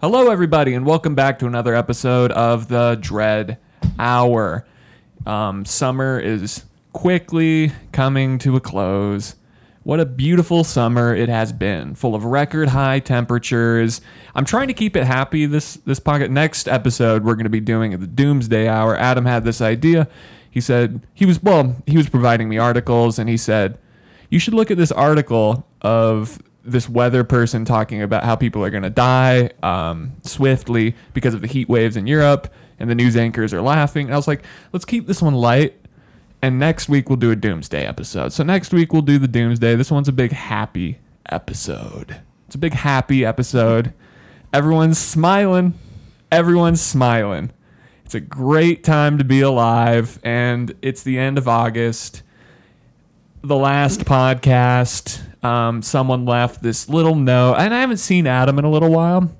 Hello, everybody, and welcome back to another episode of the Dread Hour. Um, summer is quickly coming to a close. What a beautiful summer it has been, full of record high temperatures. I'm trying to keep it happy this this pocket. Next episode, we're going to be doing the Doomsday Hour. Adam had this idea. He said he was well, he was providing me articles, and he said you should look at this article of this weather person talking about how people are going to die um, swiftly because of the heat waves in Europe, and the news anchors are laughing. And I was like, let's keep this one light. And next week we'll do a doomsday episode. So next week we'll do the doomsday. This one's a big happy episode. It's a big happy episode. Everyone's smiling. Everyone's smiling. It's a great time to be alive, and it's the end of August. The last podcast, um, someone left this little note, and I haven't seen Adam in a little while.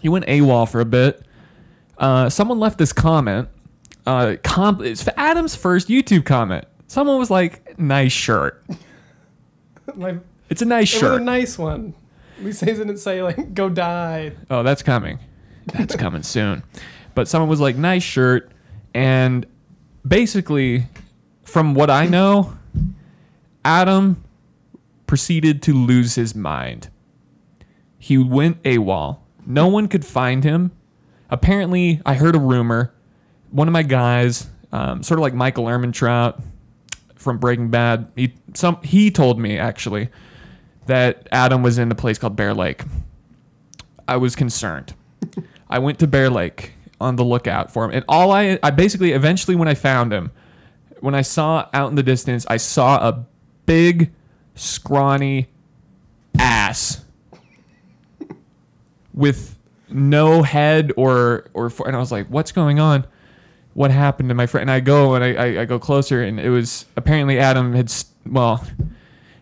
He went AWOL for a bit. Uh, someone left this comment. Uh, com- it's Adam's first YouTube comment. Someone was like, "Nice shirt." Like, It's a nice it was a shirt. nice one. At least he didn't say like "go die." Oh, that's coming. That's coming soon. But someone was like, nice shirt. And basically, from what I know, Adam proceeded to lose his mind. He went AWOL. No one could find him. Apparently, I heard a rumor. One of my guys, um, sort of like Michael Ehrmantraut from Breaking Bad, he, some, he told me actually that Adam was in a place called Bear Lake. I was concerned. I went to Bear Lake on the lookout for him, and all I I basically eventually when I found him, when I saw out in the distance, I saw a big, scrawny ass with no head or or and I was like, what's going on? What happened to my friend? And I go and I, I, I go closer, and it was apparently Adam had well,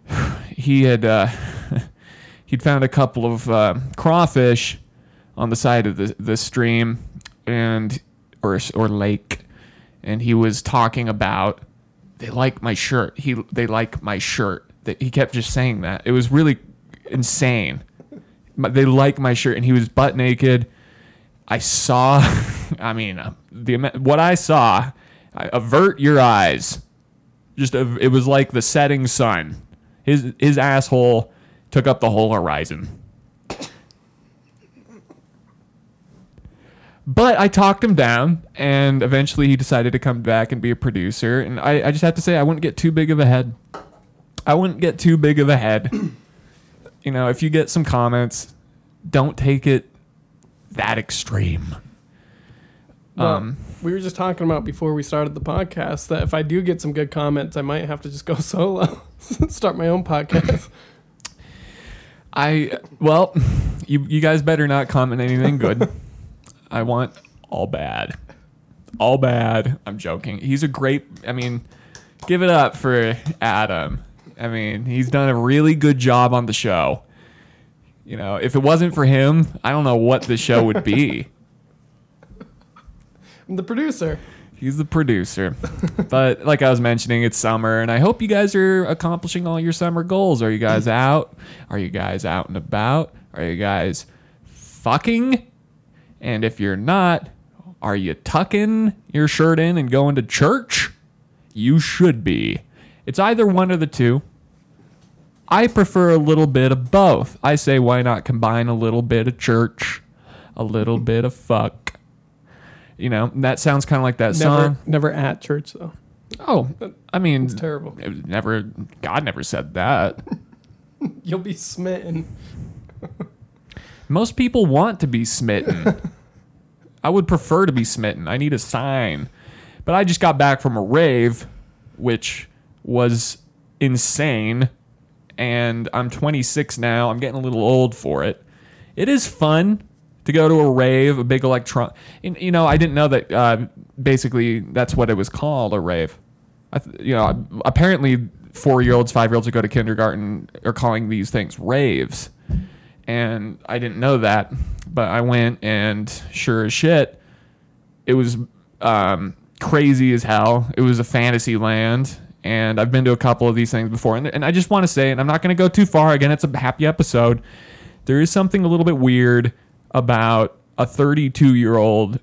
he had uh, he'd found a couple of uh, crawfish on the side of the the stream and or or lake, and he was talking about they like my shirt. He they like my shirt. That he kept just saying that. It was really insane. They like my shirt, and he was butt naked. I saw, I mean, uh, the what I saw. I, avert your eyes. Just a, it was like the setting sun. His his asshole took up the whole horizon. But I talked him down, and eventually he decided to come back and be a producer. And I, I just have to say, I wouldn't get too big of a head. I wouldn't get too big of a head. you know, if you get some comments, don't take it that extreme. Well, Um, we were just talking about before we started the podcast that if I do get some good comments, I might have to just go solo, start my own podcast. I well, you you guys better not comment anything good. I want all bad, all bad. I'm joking. He's a great. I mean, give it up for Adam. I mean, he's done a really good job on the show. You know, if it wasn't for him, I don't know what the show would be. I'm the producer. He's the producer. but like I was mentioning, it's summer, and I hope you guys are accomplishing all your summer goals. Are you guys out? Are you guys out and about? Are you guys fucking? And if you're not, are you tucking your shirt in and going to church? You should be. It's either one or the two. I prefer a little bit of both. I say, why not combine a little bit of church, a little bit of fuck? You know, that sounds kind of like that Never, song. never at church though. Oh, I mean, It's terrible. it never. God never said that. You'll be smitten. Most people want to be smitten. I would prefer to be smitten. I need a sign. But I just got back from a rave, which was insane. And I'm 26 now. I'm getting a little old for it. It is fun to go to a rave, a big electron. You know, I didn't know that. Uh, basically, that's what it was called, a rave. Th- you know, apparently, four-year-olds, five-year-olds who go to kindergarten are calling these things raves and I didn't know that, but I went and sure as shit, it was um, crazy as hell. It was a fantasy land, and I've been to a couple of these things before, and, and I just want to say, and I'm not going to go too far. Again, it's a happy episode. There is something a little bit weird about a 32 year old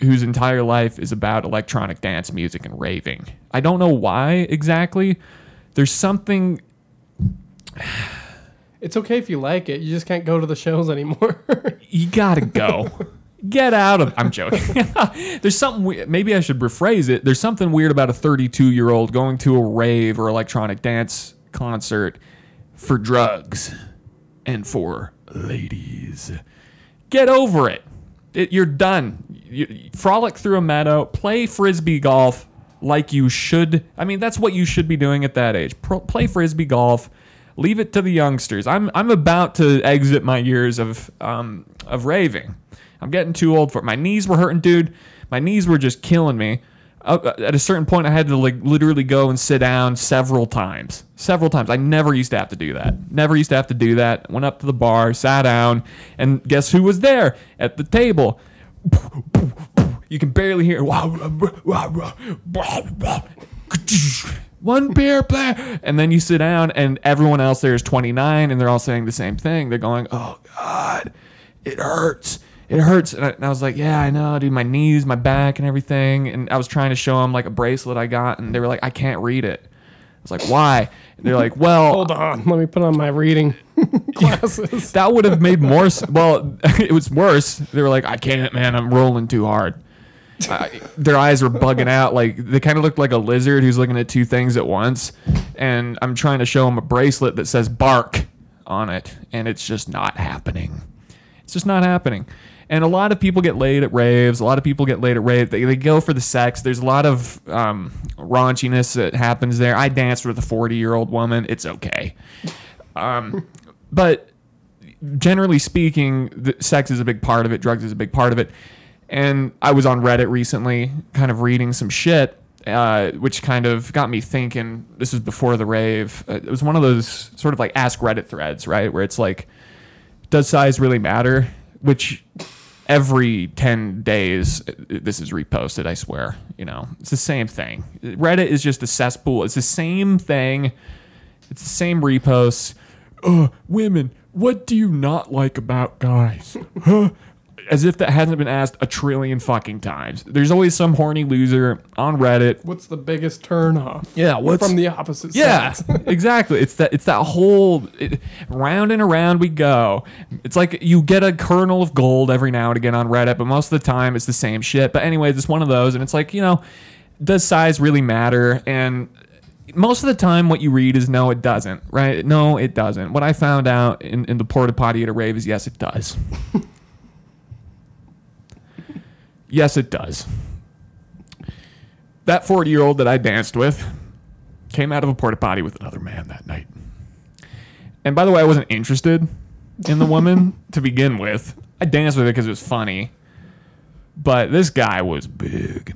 whose entire life is about electronic dance music and raving. I don't know why exactly. There's something It's okay if you like it. You just can't go to the shows anymore. you gotta go. Get out of. I'm joking. There's something. we- Maybe I should rephrase it. There's something weird about a 32 year old going to a rave or electronic dance concert for drugs and for ladies. Get over it. it you're done. You, you frolic through a meadow. Play frisbee golf like you should. I mean, that's what you should be doing at that age. Pro, play frisbee golf. Leave it to the youngsters. I'm I'm about to exit my years of um, of raving. I'm getting too old for it. My knees were hurting, dude. My knees were just killing me. Uh, at a certain point, I had to like literally go and sit down several times. Several times. I never used to have to do that. Never used to have to do that. Went up to the bar, sat down, and guess who was there at the table? You can barely hear. One beer and then you sit down, and everyone else there is 29, and they're all saying the same thing. They're going, "Oh God, it hurts." It hurts, and I, and I was like, "Yeah, I know, dude. My knees, my back, and everything." And I was trying to show them like a bracelet I got, and they were like, "I can't read it." I was like, "Why?" And they're like, "Well, Hold on, let me put on my reading glasses. that would have made more. Well, it was worse. They were like, "I can't, man. I'm rolling too hard." I, their eyes were bugging out. Like they kind of looked like a lizard who's looking at two things at once. And I'm trying to show them a bracelet that says "bark" on it, and it's just not happening. It's just not happening. And a lot of people get laid at raves. A lot of people get laid at raves. They, they go for the sex. There's a lot of um, raunchiness that happens there. I danced with a 40 year old woman. It's okay. Um, but generally speaking, the, sex is a big part of it. Drugs is a big part of it. And I was on Reddit recently, kind of reading some shit, uh, which kind of got me thinking. This was before the rave. Uh, It was one of those sort of like ask Reddit threads, right? Where it's like, does size really matter? Which every 10 days this is reposted i swear you know. It's the same thing. Reddit is just a cesspool. It's the same thing. It's the same reposts. Uh, women what do you not like about guys? Huh? As if that hasn't been asked a trillion fucking times there's always some horny loser on reddit What's the biggest turn off? Yeah, what's- from the opposite yeah, sex? exactly. It's that. It's that whole it, round and around we go. It's like you get a kernel of gold every now and again on Reddit, but most of the time it's the same shit. But anyways, it's one of those, and it's like you know, does size really matter? And most of the time, what you read is no, it doesn't. Right? No, it doesn't. What I found out in, in the porta potty at a rave is yes, it does. yes, it does. That 40 year old that I danced with came out of a porta potty with another man that night. And by the way, I wasn't interested in the woman to begin with. I danced with her because it was funny. But this guy was big.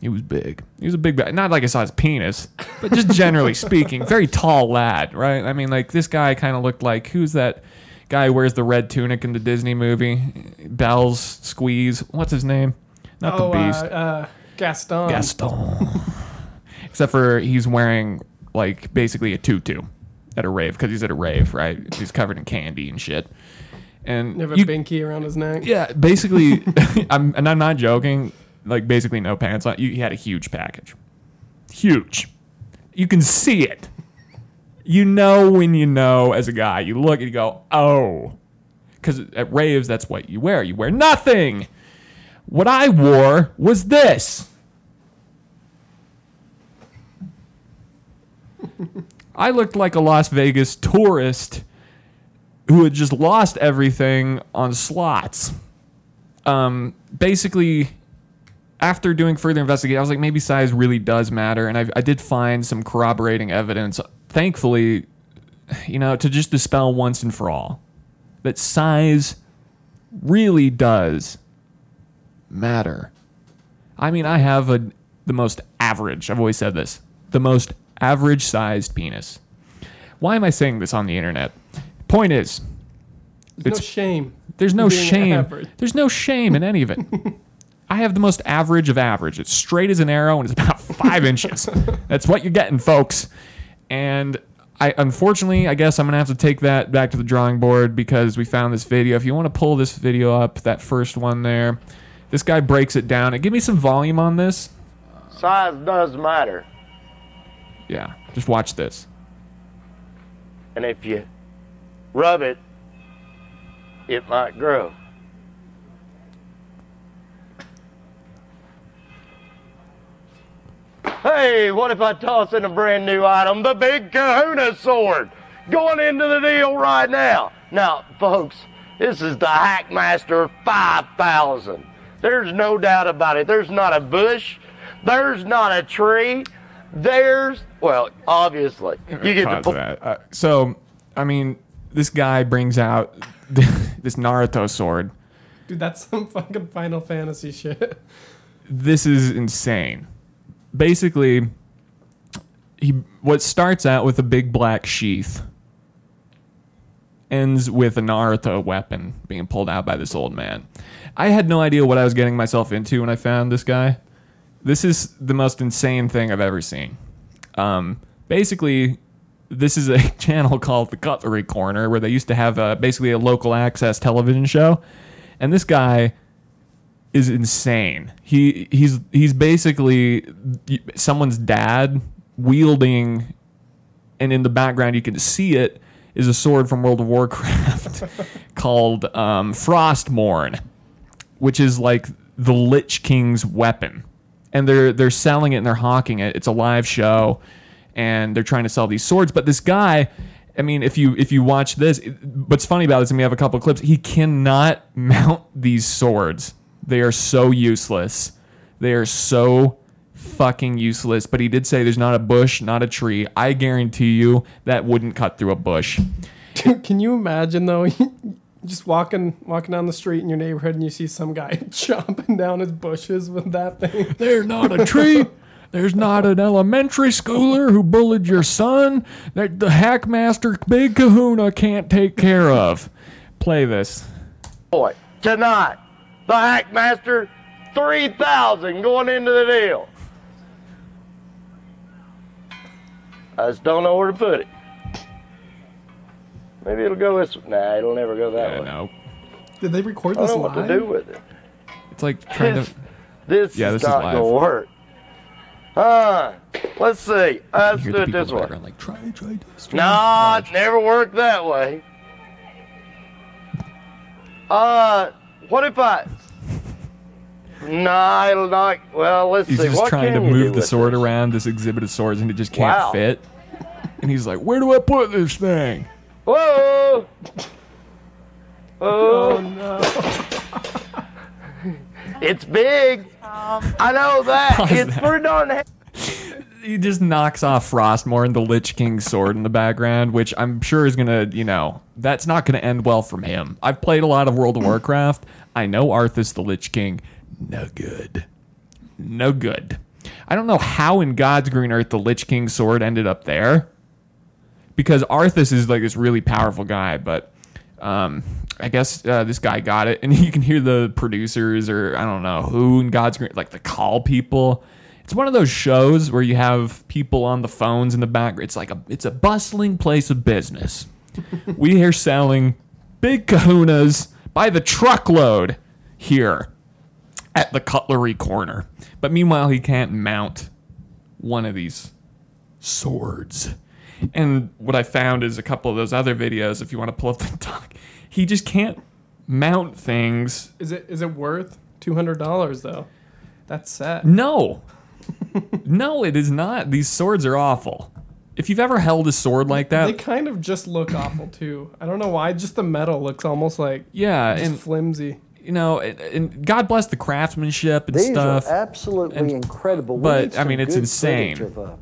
He was big. He was a big guy. Not like I saw his penis, but just generally speaking, very tall lad, right? I mean, like this guy kind of looked like who's that guy who wears the red tunic in the Disney movie? Belle's Squeeze. What's his name? Not oh, the Beast. Uh, uh, Gaston. Gaston. Except for he's wearing like basically a tutu at a rave because he's at a rave, right? He's covered in candy and shit. And a you- binky around his neck. yeah, basically, I'm and I'm not joking. Like basically no pants on. You, he had a huge package, huge. You can see it. You know when you know as a guy. You look and you go, oh, because at raves that's what you wear. You wear nothing. What I wore was this. I looked like a Las Vegas tourist who had just lost everything on slots. Um, basically, after doing further investigation, I was like, maybe size really does matter, and I, I did find some corroborating evidence. Thankfully, you know, to just dispel once and for all that size really does matter. I mean, I have a the most average. I've always said this, the most average sized penis. Why am I saying this on the internet? Point is, There's no shame. there's no shame. average. There's no shame in any of it. I have the most average of average. It's straight as an arrow and it's about five inches. That's what you're getting, folks. And I unfortunately, I guess I'm gonna have to take that back to the drawing board because we found this video. If you want to pull this video up, that first one there, this guy breaks it down. And give me some volume on this. Size does matter. Yeah, just watch this. And if you rub it, it might grow. Hey, what if I toss in a brand new item, the Big Kahuna Sword, going into the deal right now? Now, folks, this is the Hackmaster 5000. There's no doubt about it. There's not a bush. There's not a tree. There's, well, obviously, you get to Pause pull. that. Uh, so, I mean, this guy brings out this Naruto sword. Dude, that's some fucking Final Fantasy shit. This is insane. Basically, he what starts out with a big black sheath ends with a Naruto weapon being pulled out by this old man. I had no idea what I was getting myself into when I found this guy. This is the most insane thing I've ever seen. Um, basically, this is a channel called the Cutlery Corner where they used to have a, basically a local access television show, and this guy is insane. He he's he's basically someone's dad wielding, and in the background you can see it is a sword from World of Warcraft called um, Frostmourne, which is like the Lich King's weapon, and they're they're selling it and they're hawking it. It's a live show, and they're trying to sell these swords. But this guy. I mean, if you if you watch this, what's funny about this, and we have a couple clips, he cannot mount these swords. They are so useless. They are so fucking useless. But he did say there's not a bush, not a tree. I guarantee you that wouldn't cut through a bush. Dude, can you imagine though? Just walking walking down the street in your neighborhood and you see some guy chopping down his bushes with that thing. There's not a tree. There's not an elementary schooler who bullied your son that the hackmaster Big Kahuna can't take care of. Play this. boy tonight. The Hackmaster 3000 going into the deal. I just don't know where to put it. Maybe it'll go this way. Nah, it'll never go that I way. know. Did they record this I this don't know live? what to do with it. It's like trying This, to. this Yeah, is this not live. gonna work. Uh, let's see. Let's do it this way. background Like, try, try this. try No, it never worked that way. Uh, what if I? Nah, it'll not. Well, let's He's see. just what trying to can you do move the with sword this? around this exhibit of swords, and it just can't Wow. fit. And he's like, "Where do I put this thing?" Whoa! Oh Oh, no. it's big. Um, I know that. Pause It's that. pretty darn. He- He just knocks off Frostmourne, the Lich King's sword in the background, which I'm sure is gonna, you know, that's not gonna end well from him. I've played a lot of World of Warcraft. I know Arthas the Lich King. No good. No good. I don't know how in God's green earth the Lich King sword ended up there. Because Arthas is like this really powerful guy, but um, I guess uh, this guy got it, and you can hear the producers or I don't know who in God's green, like the call people. It's one of those shows where you have people on the phones in the background. It's like a it's a bustling place of business. we are selling big kahunas by the truckload here at the cutlery corner. But meanwhile, he can't mount one of these swords. And what I found is a couple of those other videos. If you want to pull up the doc, he just can't mount things. Is it is it worth two hundred dollars though? That's sad. No, no, it is not. These swords are awful. If you've ever held a sword like that, They kind of just look awful too. I don't know why. Just the metal looks almost like yeah, just and flimsy. you know, and, and God bless the craftsmanship and These stuff. are absolutely and- incredible. We but, I mean, it's insane. of a-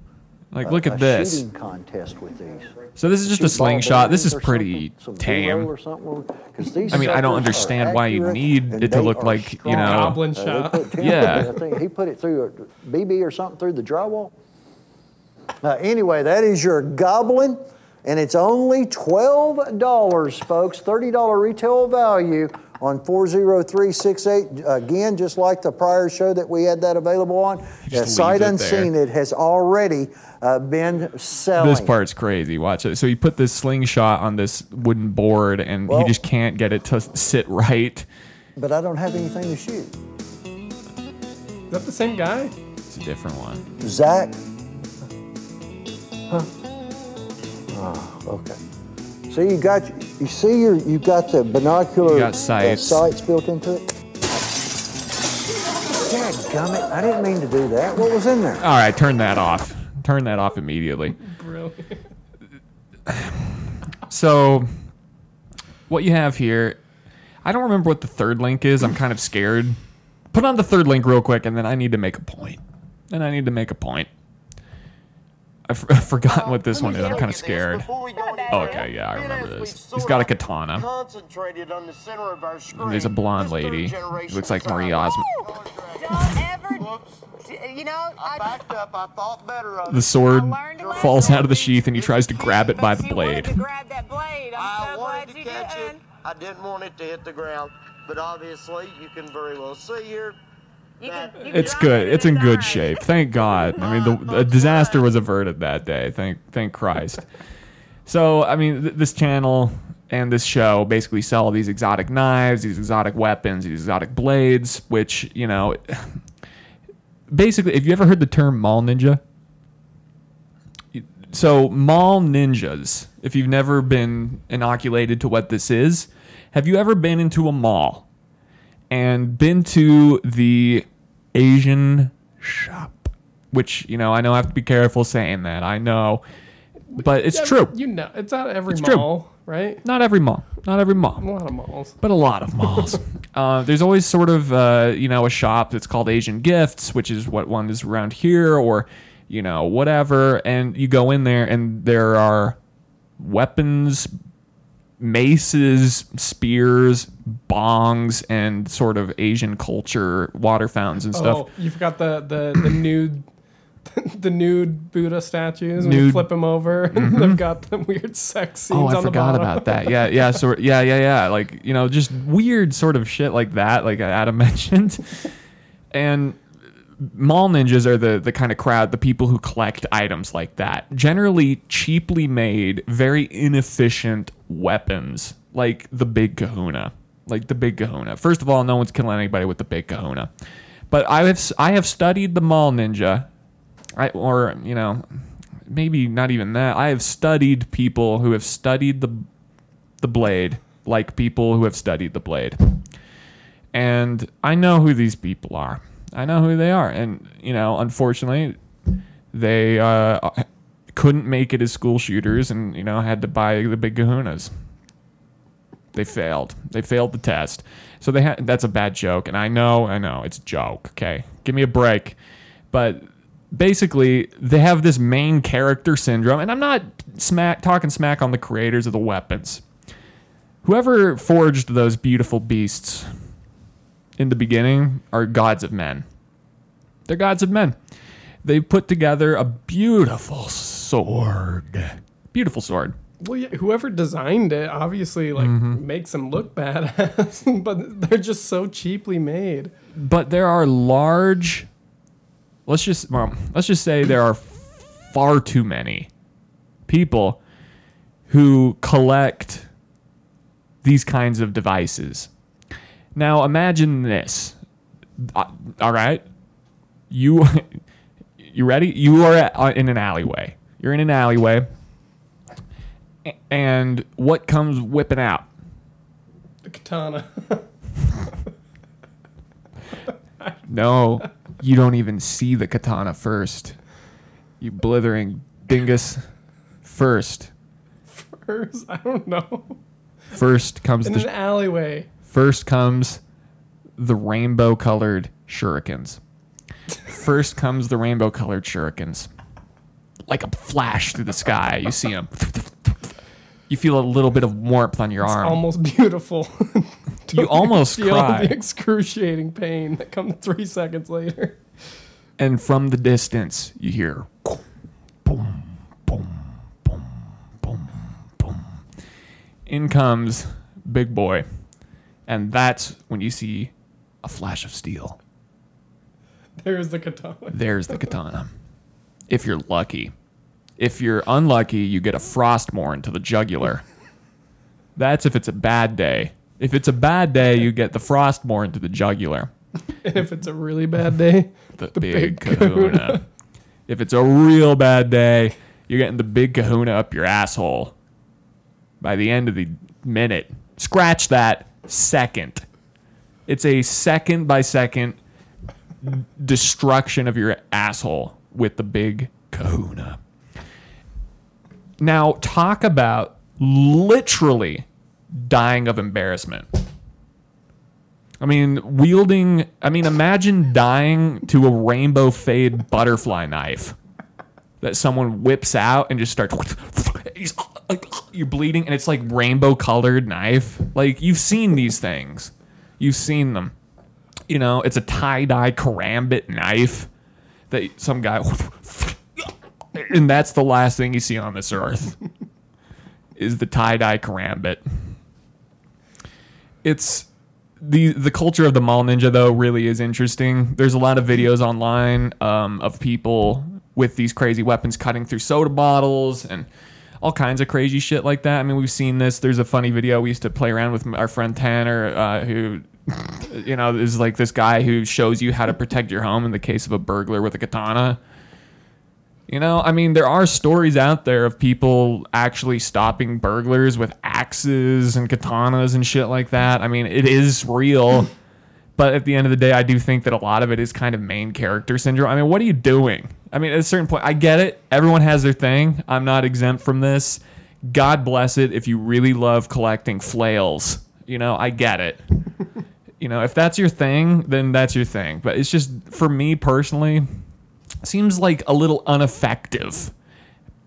Like, look a at this. shooting contest with these. So this is just a Shoot ball slingshot. This is pretty something, some tame. Or these I mean, I don't understand why you need it to look are like, you know- Goblin shot. put Yeah. He put it through a BB or something through the drywall. Uh, anyway, that is your goblin, and it's only twelve dollars, folks. Thirty dollar retail value on 40368. Again, just like the prior show that we had that available on, Just sight leaves it there. unseen, it has already uh, been selling. This part's crazy. Watch it. So he put this slingshot on this wooden board, and Well- he just can't get it to sit right. But I don't have anything to shoot. Is that the same guy? It's a different one. Zach? Huh? Oh, okay. See, you got you see your you got the binocular You got sights. uh, sights built into it. Dadgummit, I didn't mean to do that. What was in there? All right, turn that off. Turn that off immediately. Brilliant. So, what you have here, I don't remember what the third link is. I'm kind of scared. Put on the third link real quick, and then I need to make a point. And I need to make a point. I've, I've forgotten uh, what this one is. I'm kind of scared. Okay, yeah, I remember this. He's got a katana. Concentrated on the center of our screen. There's a blonde lady. generation Looks like design. Marie Osmond. Don't ever, Whoops. you know, I I, backed up. I thought better of The sword I learned a lesson. falls out of the sheath, and he tries to grab it by the but you wanted blade. to grab that blade. I'm I so wanted to catch it. I didn't want it to hit the ground. But obviously, you can very well see here. You can, you can It's good. It's in good shape. Thank God. I mean, the, a disaster was averted that day. Thank, thank Christ. So, I mean, th- this channel and this show basically sell these exotic knives, these exotic weapons, these exotic blades, which you know, basically, have you ever heard the term mall ninja? So, mall ninjas. If you've never been inoculated to what this is, have you ever been into a mall? and been to the Asian shop, which you know I know I have to be careful saying that. I know, but it's Yeah, true. You know, it's at every It's true. mall, right? Not every mall, not every mall. A lot of malls. but a lot of malls. uh, there's always sort of uh, you know a shop that's called Asian Gifts, which is what one is around here, or you know whatever, and you go in there and there are weapons maces, spears, bongs, and sort of Asian culture water fountains and stuff. Oh, you forgot the the the nude. The nude Buddha statues, when you Nude- Mm-hmm. flip them over, and they've got the weird sex scenes Oh, I forgot about that. Yeah, yeah, so yeah, yeah, yeah. Like you know, just weird sort of shit like that, like Adam mentioned. And mall ninjas are the the kind of crowd, the people who collect items like that. Generally, cheaply made, very inefficient weapons, like the Big Kahuna, like the Big Kahuna. First of all, no one's killing anybody with the Big Kahuna, but I have I have studied the mall ninja, I, or you know, maybe not even that. I have studied people who have studied the the blade, like people who have studied the blade, and I know who these people are. I know who they are, and you know, unfortunately, they uh, couldn't make it as school shooters, and you know, had to buy the big Kahunas. They failed. They failed the test. So they had. That's a bad joke, and I know. I know it's a joke. Okay, give me a break. But basically, they have this main character syndrome, and I'm not smack talking smack on the creators of the weapons. Whoever forged those beautiful beasts in the beginning are gods of men. They're gods of men. They put together a beautiful sword. Beautiful sword. Well, yeah, whoever designed it obviously like Mm-hmm. makes them look badass, but they're just so cheaply made. but there are large let's just well, let's just say there are far too many people who collect these kinds of devices now imagine this Uh, all right you you ready you are uh, in an alleyway you're in an alleyway and what comes whipping out The katana. No, you don't even see the katana first. You blithering dingus. First, First, I don't know. first comes In an the alleyway. First comes the rainbow colored shurikens. First comes the rainbow colored shurikens. Like a flash through the sky, you see them. You feel a little bit of warmth on your arm. Almost beautiful. you almost Feel cry. the excruciating pain that comes three seconds later. and from the distance you hear boom boom boom boom boom in comes big boy And that's when you see a flash of steel. There's the katana. There's the katana. If you're lucky. If you're unlucky, you get a Frostmourne to the jugular. That's if it's a bad day. If it's a bad day, you get the Frostmourne to the jugular. And if it's a really bad day, The, The big, big kahuna. kahuna. if it's a real bad day, you're getting the big kahuna up your asshole. By the end of the minute, scratch that second. It's a second by second destruction of your asshole with the big kahuna. Now, talk about literally dying of embarrassment. I mean, wielding, I mean, imagine dying to a rainbow fade butterfly knife that someone whips out and just starts. You're bleeding, and it's like rainbow colored knife. Like, you've seen these things, you've seen them. You know, it's a tie dye karambit knife that some guy. And that's the last thing you see on this earth is the tie dye karambit. It's the the culture of the mall ninja though really is interesting. There's a lot of videos online um, of people with these crazy weapons cutting through soda bottles and all kinds of crazy shit like that. I mean, we've seen this. There's a funny video we used to play around with our friend Tanner, uh, who, you know, is like this guy who shows you how to protect your home in the case of a burglar with a katana. You know, I mean, there are stories out there of people actually stopping burglars with axes and katanas and shit like that. I mean, it is real. But at the end of the day, I do think that a lot of it is kind of main character syndrome. I mean, what are you doing? I mean, at a certain point, I get it. Everyone has their thing. I'm not exempt from this. God bless it if you really love collecting flails. You know, I get it. you know, if that's your thing, then that's your thing. But it's just, for me personally, seems like a little ineffective.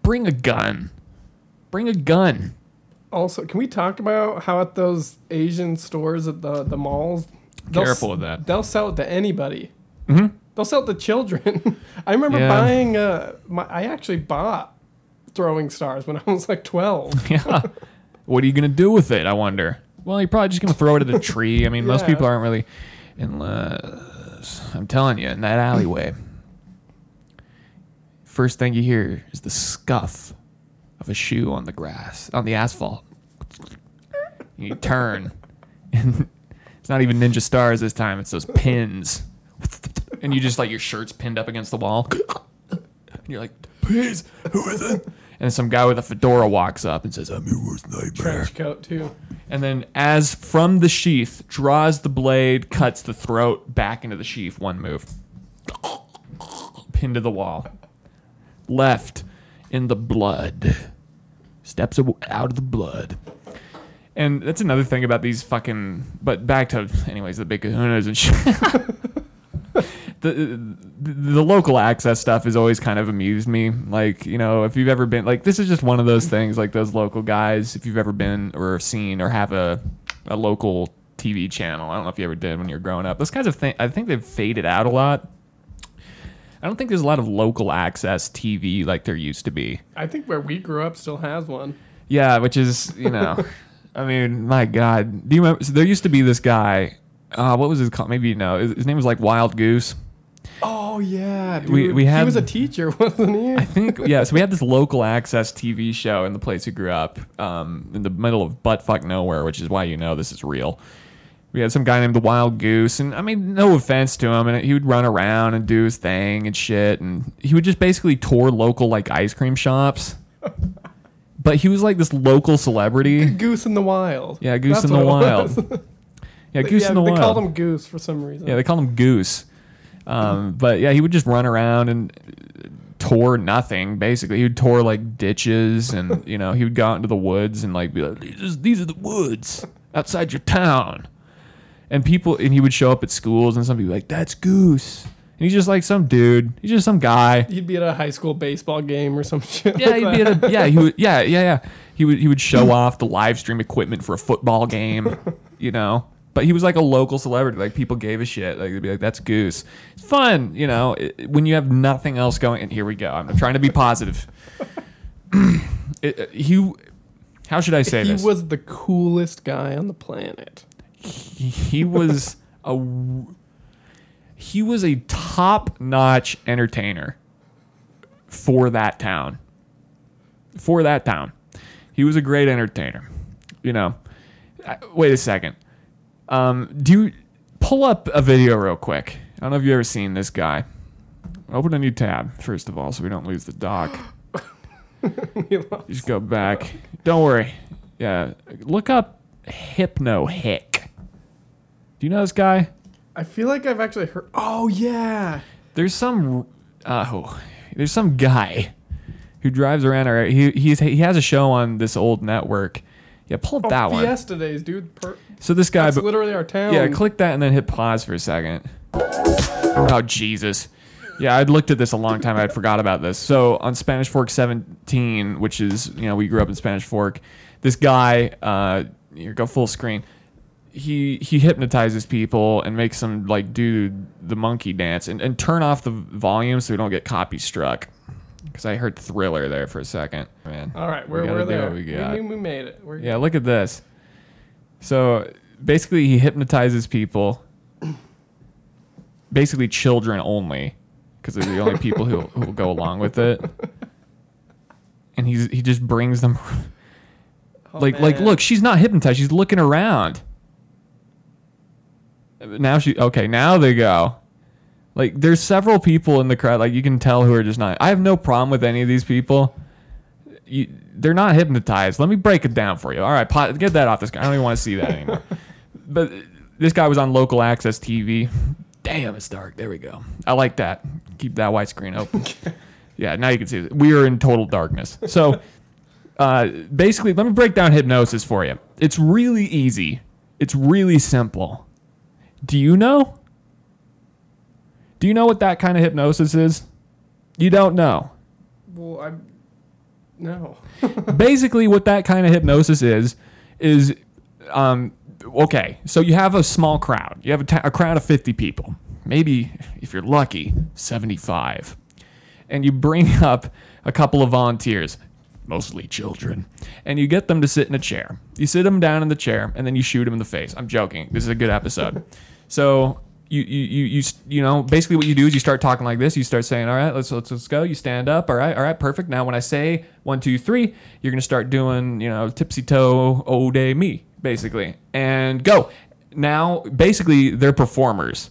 Bring a gun. Bring a gun. Also, can we talk about how at those Asian stores at the the malls? they'll Careful with that. They'll sell it to anybody. Mm-hmm. They'll sell it to children. I remember Yeah. buying. Uh, my, I actually bought throwing stars when I was like twelve. Yeah. what are you gonna do with it? I wonder. Well, you're probably just gonna throw it at a tree. I mean, most people aren't really. Unless I'm telling you, in that alleyway, first thing you hear is the scuff of a shoe on the grass, on the asphalt. You turn, and it's not even ninja stars this time. It's those pins, and you just like your shirt's pinned up against the wall. And you're like, please, who is it? And some guy with a fedora walks up and says, I'm your worst nightmare. Trench coat too. And then, as from the sheath, draws the blade, cuts the throat back into the sheath. One move. Pinned to the wall. Left in the blood. Steps aw- out of the blood. And that's another thing about these fucking. But back to, anyways, the big kahunas and shit. the, the local access stuff has always kind of amused me. Like, you know, if you've ever been like this is just one of those things like those local guys, if you've ever been or seen or have a a local TV channel. I don't know if you ever did when you were growing up. Those kinds of things I think they've faded out a lot. I don't think there's a lot of local access TV like there used to be. I think where we grew up still has one. Yeah, which is, you know, I mean, my God. Do you remember? So there used to be this guy. Uh, what was his call? Maybe you know. His his name was like Wild Goose. Oh yeah, dude. We- we he was a teacher, wasn't he? I think yeah. So we had this local access TV show in the place we grew up, um, in the middle of buttfuck nowhere, which is why you know this is real. We had some guy named the Wild Goose, and I mean, no offense to him, and he would run around and do his thing and shit, and he would just basically tour local like ice cream shops. But he was like this local celebrity. Goose in the Wild. Yeah, Goose That's in the Wild. Yeah, Goose yeah, in the they Wild. They called him Goose for some reason. Yeah, they called him Goose. Um, but yeah, he would just run around and tour nothing. Basically, he would tour like ditches, and you know, he would go out into the woods and like be like, "These, is- these are the woods outside your town." And people, and he would show up at schools, and some people be like, "That's Goose." And he's just like some dude. He's just some guy. He'd be at a high school baseball game or some shit. Yeah, like he'd be at a, yeah, he would, yeah, yeah, yeah. He would he would show off the live stream equipment for a football game, you know. But he was like a local celebrity. Like people gave a shit. Like they'd be like, "That's Goose." It's fun, you know. it- when you have nothing else going. And here we go. I'm trying to be positive. It- it- he, how should I say he this? He was the coolest guy on the planet. he, he was a he was a top-notch entertainer for that town. For that town. He was a great entertainer. You know. I- Wait a second. Um, do you pull up a video real quick? I don't know if you've ever seen this guy. Open a new tab, first of all, so we don't lose the doc. Just go back. Don't worry. Yeah. Look up Hypno Hick. Do you know this guy? I feel like I've actually heard. Oh yeah. There's some uh, oh, there's some guy who drives around or he he's, he has a show on this old network. Yeah, pull up Oh, that one. Fiesta days, dude. Per- So this guy that's but- literally our town. Yeah, click that and then hit pause for a second. Oh Jesus. Yeah, I'd looked at this a long time. I'd forgot about this. So on Spanish Fork 17, which is you know we grew up in Spanish Fork, this guy, uh, here go full screen. He he hypnotizes people and makes them like do the monkey dance and, and turn off the volume so we don't get copy struck. Because I heard Thriller there for a second. Man. All right, We we're, gotta we're there. we. We, we made it. We're Yeah, look at this. So basically, he hypnotizes people. Basically, children only, because they're the only people who who will go along with it. And he's he just brings them. Oh, like like look, she's not hypnotized. She's looking around. Now she okay. Now they go. Like there's several people in the crowd. Like you can tell who are just not. I have no problem with any of these people you, they're not hypnotized. Let me break it down for you. All right, pot, get that off this guy. I don't even want to see that anymore. but this guy was on local access TV. Damn, it's dark. There we go. I like that. Keep that white screen open. yeah, now you can see it. We are in total darkness. So, uh, basically, let me break down hypnosis for you. It's really easy. It's really simple. Do you know? Do you know what that kind of hypnosis is? You don't know. Well, I'm. No. basically what that kind of hypnosis is is um okay so you have a small crowd you have a ta- a crowd of 50 people maybe if you're lucky 75 and you bring up a couple of volunteers mostly children and you get them to sit in a chair you sit them down in the chair and then you shoot them in the face i'm joking this is a good episode so you, you, you, you, know, basically what you do is you start talking like this. You start saying, all right, let's, let's, let's go. You stand up. All right. All right. Perfect. Now, when I say one, two, three, you're going to start doing, you know, tipsy toe, oh day me, basically, and go. Now, basically, they're performers.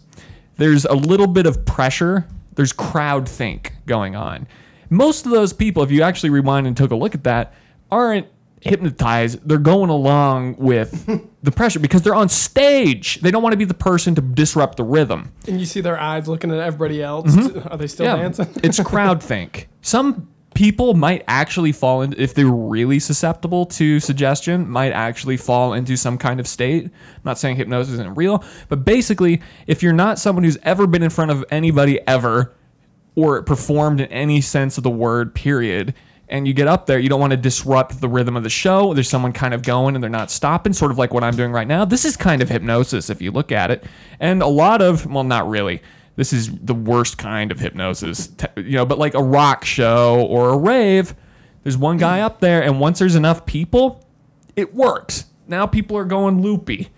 There's a little bit of pressure. There's crowd think going on. Most of those people, if you actually rewind and took a look at that, aren't hypnotized. They're going along with the pressure because they're on stage. They don't want to be the person to disrupt the rhythm. and you see their eyes looking at everybody else. Mm-hmm. Are they still dancing? it's crowd think. Some people might actually fall in if they're really susceptible to suggestion, might actually fall into some kind of state. I'm not saying hypnosis isn't real, but basically, if you're not someone who's ever been in front of anybody ever or performed in any sense of the word, period. And you get up there, you don't want to disrupt the rhythm of the show. There's someone kind of going and they're not stopping, sort of like what I'm doing right now. This is kind of hypnosis if you look at it. And a lot of, well, not really. This is the worst kind of hypnosis, you know, but like a rock show or a rave, there's one guy up there, and once there's enough people, it works. Now people are going loopy.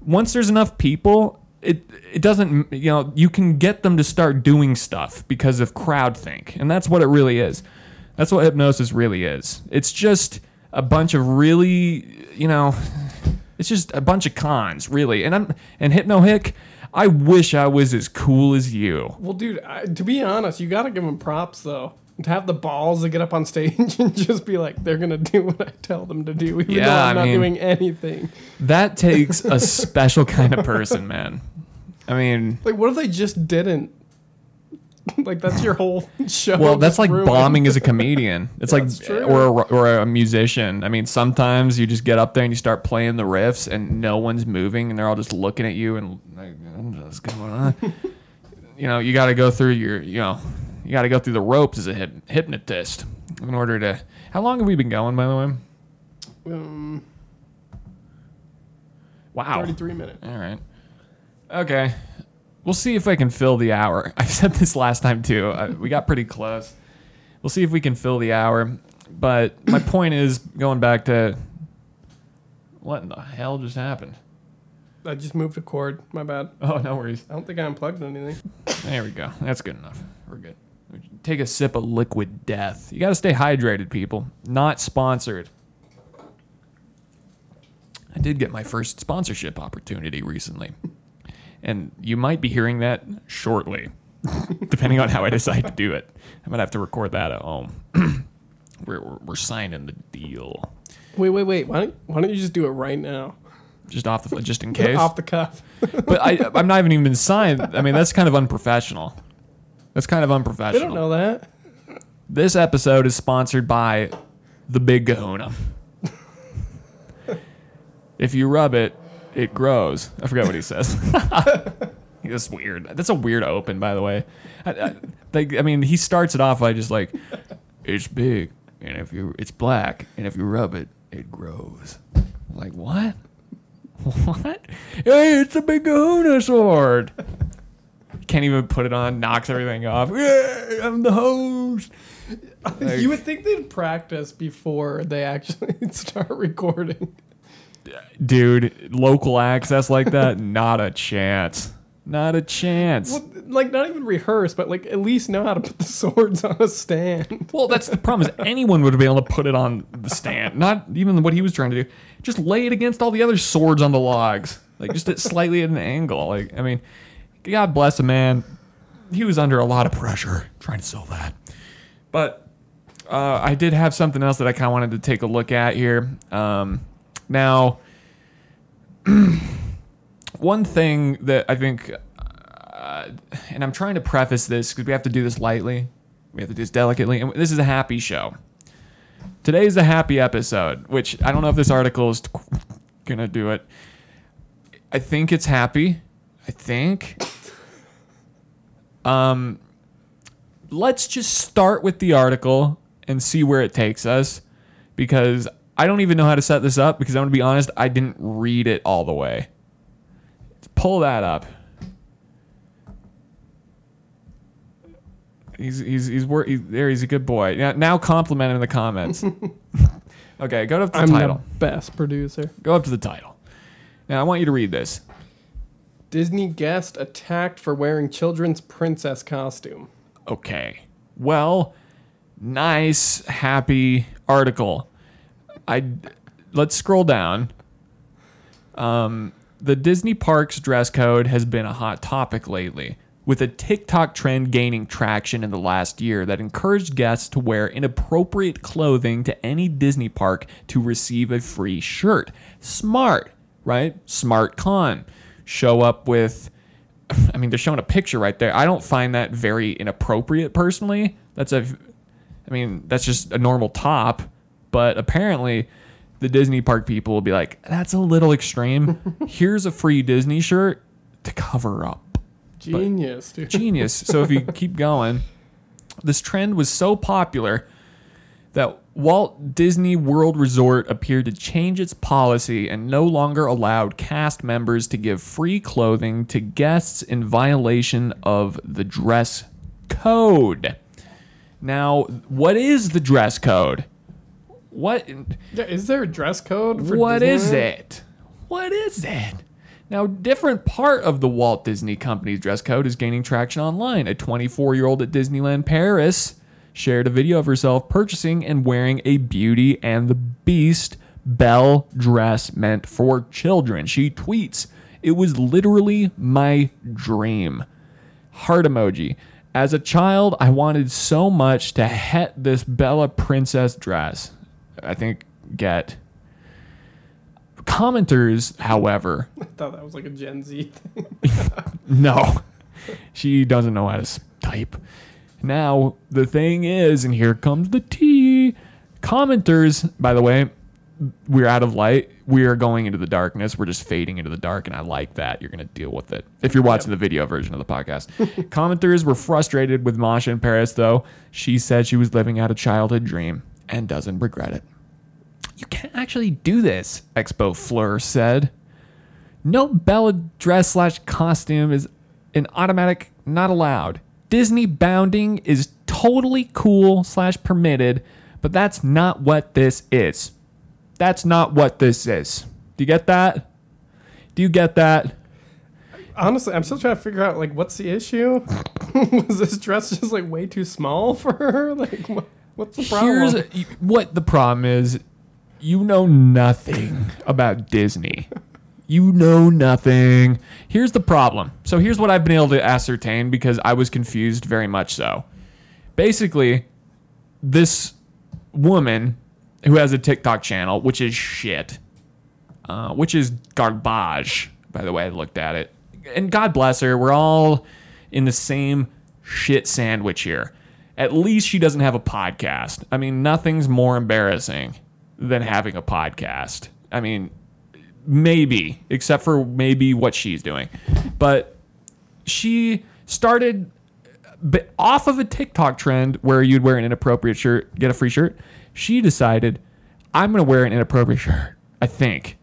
Once there's enough people, it it doesn't you know you can get them to start doing stuff because of crowd think, and that's what it really is. That's what hypnosis really is. It's just a bunch of really you know, it's just a bunch of cons really. And I'm and hypno hick. I wish I was as cool as you. Well, dude, I, to be honest, you got to give them props though. To have the balls to get up on stage and just be like, they're gonna do what I tell them to do, even though I'm I not mean- doing anything. That takes a special kind of person, man. I mean, Like, what if they just didn't? like, that's your whole show. Well, that's like ruined. bombing as a comedian. It's like or a, or a musician. I mean, sometimes you just get up there and you start playing the riffs, and no one's moving, and they're all just looking at you and like, what's going on? you know, you got to go through your, you know, you got to go through the ropes as a hyp- hypnotist in order to. How long have we been going, by the way? Um, Wow. 33 minutes. All right. Okay. We'll see if I can fill the hour. I've said this last time too. Uh, we got pretty close. We'll see if we can fill the hour. But my point is going back to what in the hell just happened? I just moved a cord. My bad. Oh, no worries. I don't think I unplugged anything. There we go. That's good enough. We're good. Take a sip of liquid death. You got to stay hydrated, people. Not sponsored. I did get my first sponsorship opportunity recently. And you might be hearing that shortly, depending on how I decide to do it. I'm going to have to record that at home. we're, we're, we're signing the deal. Wait, wait, wait. Why don't, why don't you just do it right now? Just off the just in case. Off the cuff. but I I'm not even even signed. I mean, that's kind of unprofessional. That's kind of they unprofessional. don't know that. This episode is sponsored by the Big Kahuna. if you rub it, it grows. I forgot what he says. That's weird. That's a weird open, by the way. I, I, like, I mean, he starts it off by just like, "It's big, and if you, it's black, and if you rub it, it grows." Like what? What? Hey, it's a Big Kahuna sword. Can't even put it on. Knocks everything off. I'm the host. you would think they'd practice before they actually start recording. Dude local access like that not a chance. Not a chance. Well, like not even rehearse, but like at least know how to put the swords on a stand. well that's the problem is anyone would be able to put it on the stand. Not even what he was trying to do. Just lay it against all the other swords on the logs. Like just at slightly at an angle. Like i mean god bless a man. He was under a lot of pressure trying to sell that. But uh, i did have something else that i kind of wanted to take a look at here. Um, now one thing that I think, uh, and I'm trying to preface this because we have to do this lightly, we have to do this delicately, and this is a happy show. Today is a happy episode, which I don't know if this article is gonna do it. I think it's happy. I think. Um, let's just start with the article and see where it takes us, because I don't even know how to set this up. Because I'm gonna be honest, I didn't read it all the way pull that up. He's he's he's, wor- he's there. He's a good boy. Now, now compliment him in the comments. okay, go up to the I'm title. the best producer. Go up to the title. Now I want you to read this. Disney guest attacked for wearing children's princess costume. Okay. Well, nice, happy article. I let's scroll down. Um, the Disney Parks dress code has been a hot topic lately, with a TikTok trend gaining traction in the last year that encouraged guests to wear inappropriate clothing to any Disney park to receive a free shirt. Smart, right? Smart con. Show up with I mean, they're showing a picture right there. I don't find that very inappropriate personally. That's a, I mean, that's just a normal top. But apparently, the Disney park people will be like, that's a little extreme. Here's a free Disney shirt to cover up. Genius, dude. Genius. So if you keep going, this trend was so popular that Walt Disney World Resort appeared to change its policy and no longer allowed cast members to give free clothing to guests in violation of the dress code. Now, what is the dress code? What is there a dress code for what is it? What is it? Now, different part of the Walt Disney Company's dress code is gaining traction online. A 24-year-old at Disneyland Paris shared a video of herself purchasing and wearing a Beauty and the Beast Belle dress meant for children. She tweets, "It was literally my dream." Heart emoji. As a child, I wanted so much to het this Bella princess dress. I think get commenters, however, I thought that was like a Gen Z thing. no, she doesn't know how to type. Now, the thing is, and here comes the T. Commenters, by the way, we're out of light. We are going into the darkness. We're just fading into the dark, and I like that. You're going to deal with it if you're watching the video version of the podcast. Commenters were frustrated with Masha in Paris, though. She said she was living out a childhood dream and doesn't regret it. You can't actually do this, Expo Fleur said. No Bella dress slash costume is an automatic not allowed. Disney bounding is totally cool slash permitted, but that's not what this is. That's not what this is. Do you get that? Do you get that? Honestly, I'm still trying to figure out like what's the issue. Was this dress just like way too small for her? Like, what, what's the problem? Here's what the problem is. You know nothing about Disney. You know nothing. Here's the problem. So here's what I've been able to ascertain because I was confused very much so. Basically, this woman who has a TikTok channel, which is shit, uh, which is garbage, by the way, I looked at it. And God bless her. We're all in the same shit sandwich here. At least she doesn't have a podcast. I mean, nothing's more embarrassing than having a podcast. I mean, maybe, except for maybe what she's doing. But she started off of a TikTok trend where you'd wear an inappropriate shirt, get a free shirt. She decided, I'm going to wear an inappropriate shirt, I think.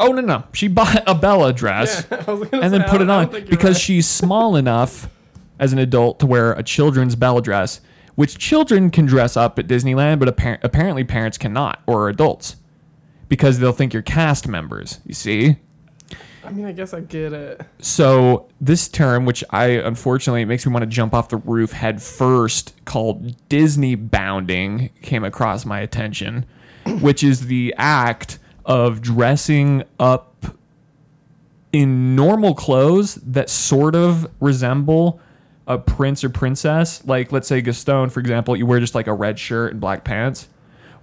Oh, no, no. She bought a Bella dress I and then say, I put it on don't think you're because right. she's small enough as an adult to wear a children's Bella dress, which children can dress up at Disneyland, but appar- apparently parents cannot or adults because they'll think you're cast members. You see? I mean, I guess I get it. So this term, which I unfortunately it makes me want to jump off the roof head first, called Disney bounding, came across my attention, which is the act of dressing up in normal clothes that sort of resemble a prince or princess. Like let's say Gaston, for example, you wear just like a red shirt and black pants.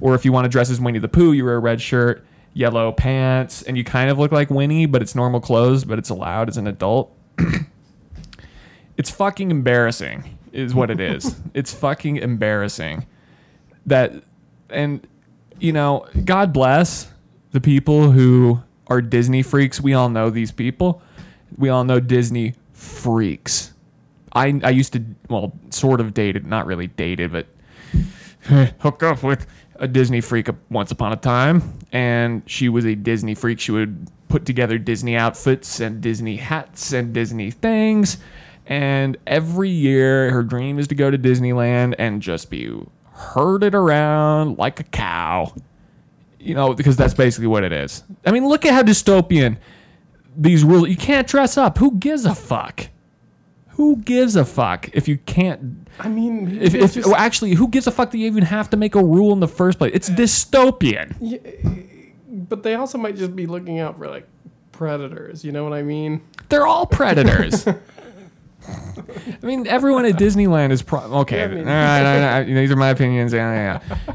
Or if you want to dress as Winnie the Pooh, you wear a red shirt, yellow pants, and you kind of look like Winnie, but it's normal clothes, but it's allowed as an adult. it's fucking embarrassing, is what it is. it's fucking embarrassing. That, and, you know, God bless the people who are Disney freaks. We all know these people. We all know Disney freaks. I, I used to, well, sort of dated, not really dated, but hook up with a Disney freak once upon a time, and she was a Disney freak. She would put together Disney outfits and Disney hats and Disney things, and every year her dream is to go to Disneyland and just be herded around like a cow. You know, because that's basically what it is. I mean, look at how dystopian these rules. You can't dress up. Who gives a fuck? Who gives a fuck if you can't I mean, if, if just- well, actually, who gives a fuck that you even have to make a rule in the first place? It's dystopian. Yeah, but they also might just be looking out for like predators. You know what I mean? They're all predators. I mean, everyone at Disneyland is pro- okay. Yeah, I mean- all right, all right, all right, these are my opinions. Yeah, yeah.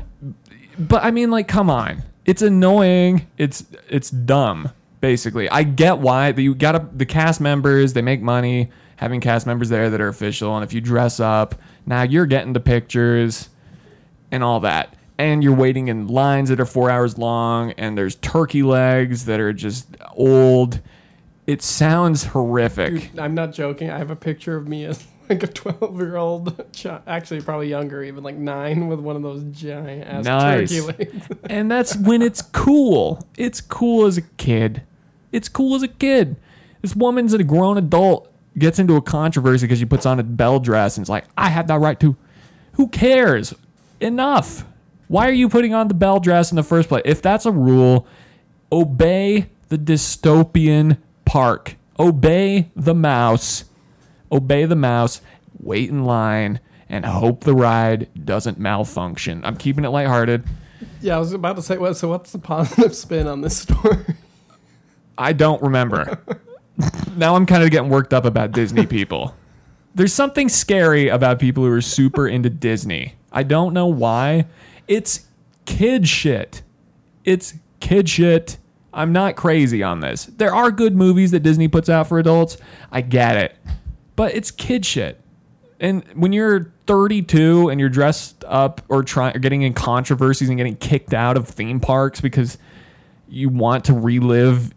But I mean, like, come on. It's annoying. It's it's dumb. Basically, I get why you got the cast members. They make money having cast members there that are official, and if you dress up, now you're getting the pictures and all that. And you're waiting in lines that are four hours long, and there's turkey legs that are just old. It sounds horrific. Dude, I'm not joking. I have a picture of me as like a 12 year old, actually probably younger, even like nine, with one of those giant ass Nice. turkey legs. and that's when it's cool. It's cool as a kid. It's cool as a kid. This woman's a grown adult gets into a controversy because she puts on a Belle dress and it's like, I have that right to. Who cares? Enough. Why are you putting on the Belle dress in the first place? If that's a rule, obey the dystopian park. Obey the mouse. Obey the mouse. Wait in line and hope the ride doesn't malfunction. I'm keeping it lighthearted. yeah, I was about to say, what? So what's the positive spin on this story? I don't remember. now I'm kind of getting worked up about Disney people. There's something scary about people who are super into Disney. I don't know why. It's kid shit. It's kid shit. I'm not crazy on this. There are good movies that Disney puts out for adults. I get it. But it's kid shit. And when you're 32 and you're dressed up or trying or getting in controversies and getting kicked out of theme parks because you want to relive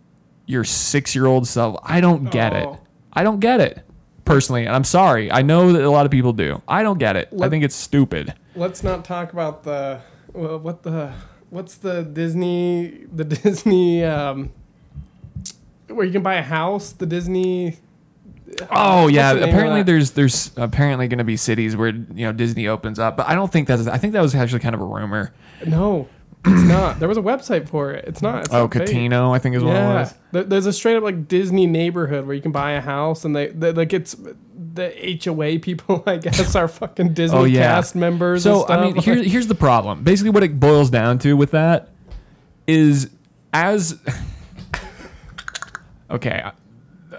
your six year old self. I don't get it. Oh. I don't get it personally. And I'm sorry. I know that a lot of people do. I don't get it. I think it's stupid. Let's not talk about the well, what the what's the Disney the Disney um, where you can buy a house. The Disney. Oh yeah. Apparently there's there's apparently going to be cities where you know Disney opens up, but I don't think that's. I think that was actually kind of a rumor. no. It's not. There was a website for it. It's not. It's Oh, not fake. Cotino, I think is what it Yeah, was. There- there's a straight up like Disney neighborhood where you can buy a house, and they, they like it's the HOA people. I guess are fucking Disney Oh, yeah. cast members. So I mean, here, here's the problem. Basically, what it boils down to with that is as okay, I,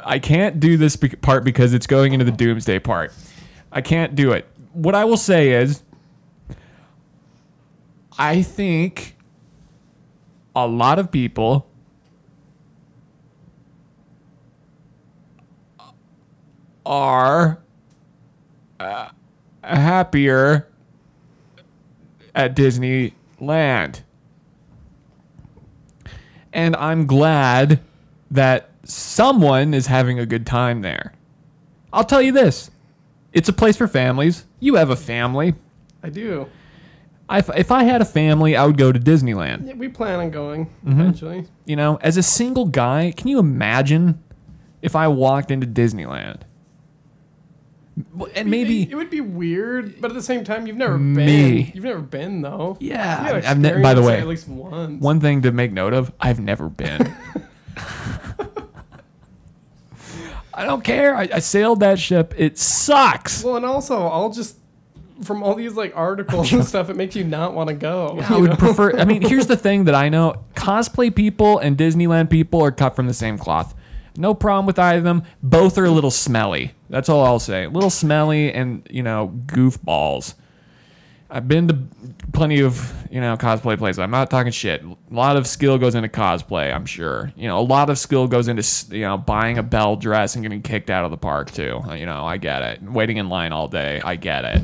I can't do this part because it's going into the doomsday part. I can't do it. What I will say is, I think a lot of people are uh, happier at Disneyland. And I'm glad that someone is having a good time there. I'll tell you this it's a place for families. You have a family. I do. If, if I had a family, I would go to Disneyland. Yeah, we plan on going Mm-hmm. eventually. You know, as a single guy, can you imagine if I walked into Disneyland? And maybe it would be weird, but at the same time, you've never been. Me. You've never been though. Yeah, You gotta I've ne- by the experience way, at least once. One thing to make note of: I've never been. I don't care. I, I sailed that ship. It sucks. Well, and also, I'll just from all these like articles and stuff, it makes you not want to go. I would know? prefer. I mean, here's the thing that I know: cosplay people and Disneyland people are cut from the same cloth. No problem with either of them. Both are a little smelly. That's all I'll say. A little smelly and you know goofballs. I've been to plenty of you know cosplay places. I'm not talking shit. A lot of skill goes into cosplay. I'm sure. You know, a lot of skill goes into you know buying a Belle dress and getting kicked out of the park too. You know, I get it. Waiting in line all day. I get it.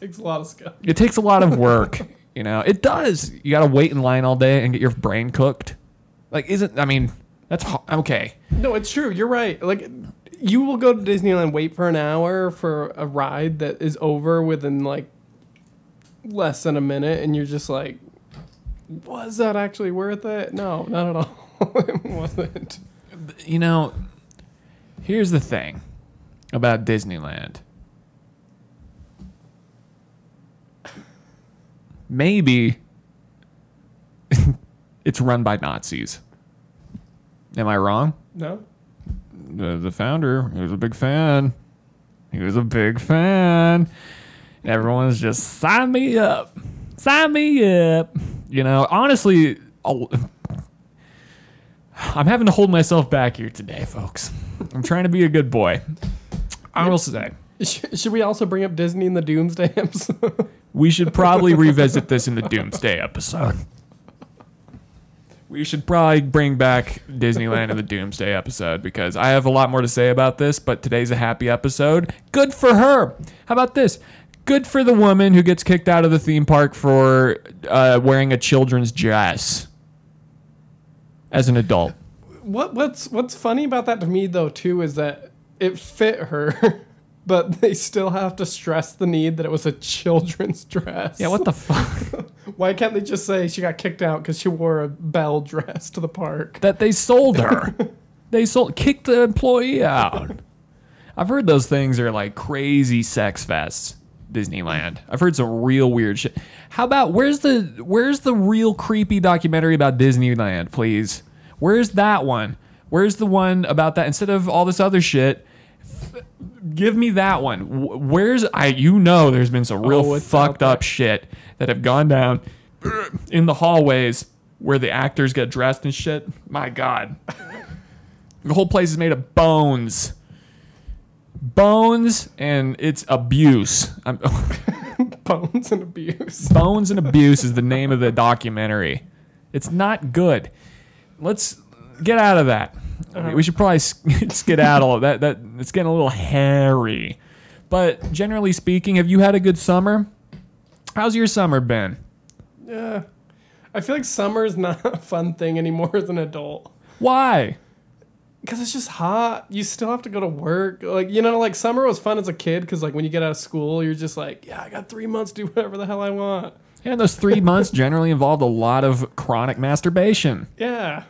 Takes a lot of skill. It takes a lot of work. you know, it does. You got to wait in line all day and get your brain cooked. Like, isn't, I mean, that's okay. No, it's true. You're right. Like, you will go to Disneyland, wait for an hour for a ride that is over within like less than a minute, and you're just like, was that actually worth it? No, not at all. it wasn't. You know, here's the thing about Disneyland. Maybe it's run by Nazis. Am I wrong? No. the, the founder, he was a big fan. He was a big fan. Everyone's just sign me up, sign me up. You know, honestly, I'll, I'm having to hold myself back here today, folks. I'm trying to be a good boy. I will say Should we also bring up Disney and the Doomsday episode? we should probably revisit this in the Doomsday episode. We should probably bring back Disneyland in the Doomsday episode because I have a lot more to say about this, but today's a happy episode. Good for her. How about this? Good for the woman who gets kicked out of the theme park for uh, wearing a children's dress as an adult. what what's what's funny about that to me though too is that it fit her, but they still have to stress the need that it was a children's dress. Yeah, what the fuck? Why can't they just say she got kicked out because she wore a Belle dress to the park? that they sold her. they sold kicked the employee out. I've heard those things are like crazy sex fests. Disneyland. I've heard some real weird shit. How about where's the where's the real creepy documentary about Disneyland, please? Where's that one? Where's the one about that instead of all this other shit? Give me that one. Where's I you know there's been some real Oh, fucked up shit that have gone down in the hallways where the actors get dressed and shit. My God. The whole place is made of bones. Bones and it's abuse. I'm, Bones and abuse. bones and abuse is the name of the documentary. It's not good. Let's get out of that. Uh-huh. We should probably sk- skedaddle. that that it's getting a little hairy. But generally speaking, have you had a good summer? How's your summer been? Yeah. I feel like summer is not a fun thing anymore as an adult. Why? Because it's just hot. You still have to go to work. Like, you know, like summer was fun as a kid because, like, when you get out of school, you're just like, yeah, I got three months to do whatever the hell I want. Yeah, those three months generally involved a lot of chronic masturbation. Yeah.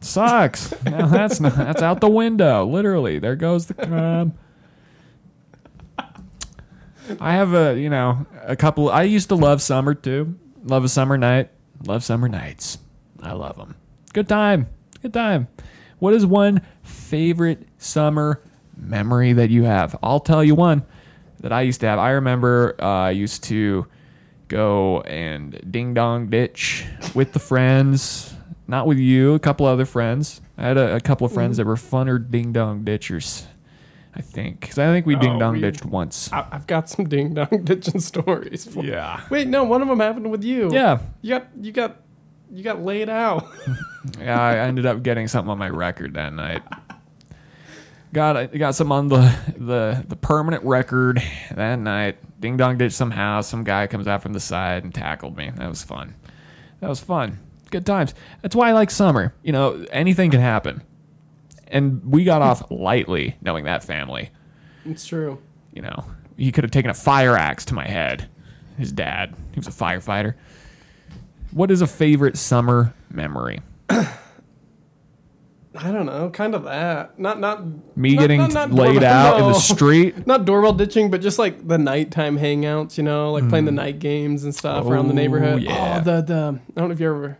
Sucks. now that's not, that's out the window. Literally, there goes the crab. I have a you know a couple. I used to love summer too. Love a summer night. Love summer nights. I love them. Good time. Good time. What is one favorite summer memory that you have? I'll tell you one that I used to have. I remember uh, I used to go and ding dong ditch with the friends. Not with you, a couple other friends. I had a, a couple of friends mm-hmm. that were funner ding dong ditchers. I think, because I think we oh, ding dong ditched once. I, I've got some ding dong ditching stories. For, Yeah. Wait, no, one of them happened with you. Yeah. You got you got you got laid out. Yeah, I ended up getting something on my record that night. Got I got some on the the the permanent record that night. Ding dong ditch somehow. Some guy comes out from the side and tackled me. That was fun. That was fun. Good times. That's why I like summer. You know, anything can happen. And we got off lightly knowing that family. it's true. You know, he could have taken a fire axe to my head. His dad, he was a firefighter. What is a favorite summer memory? I don't know, kind of that. Not not Me not- getting not- not laid out in the street. Not doorbell ditching, but just like the nighttime hangouts, you know, like playing the night games and stuff around the Hmm. Oh, neighborhood. yeah. Oh, the the I don't know if you ever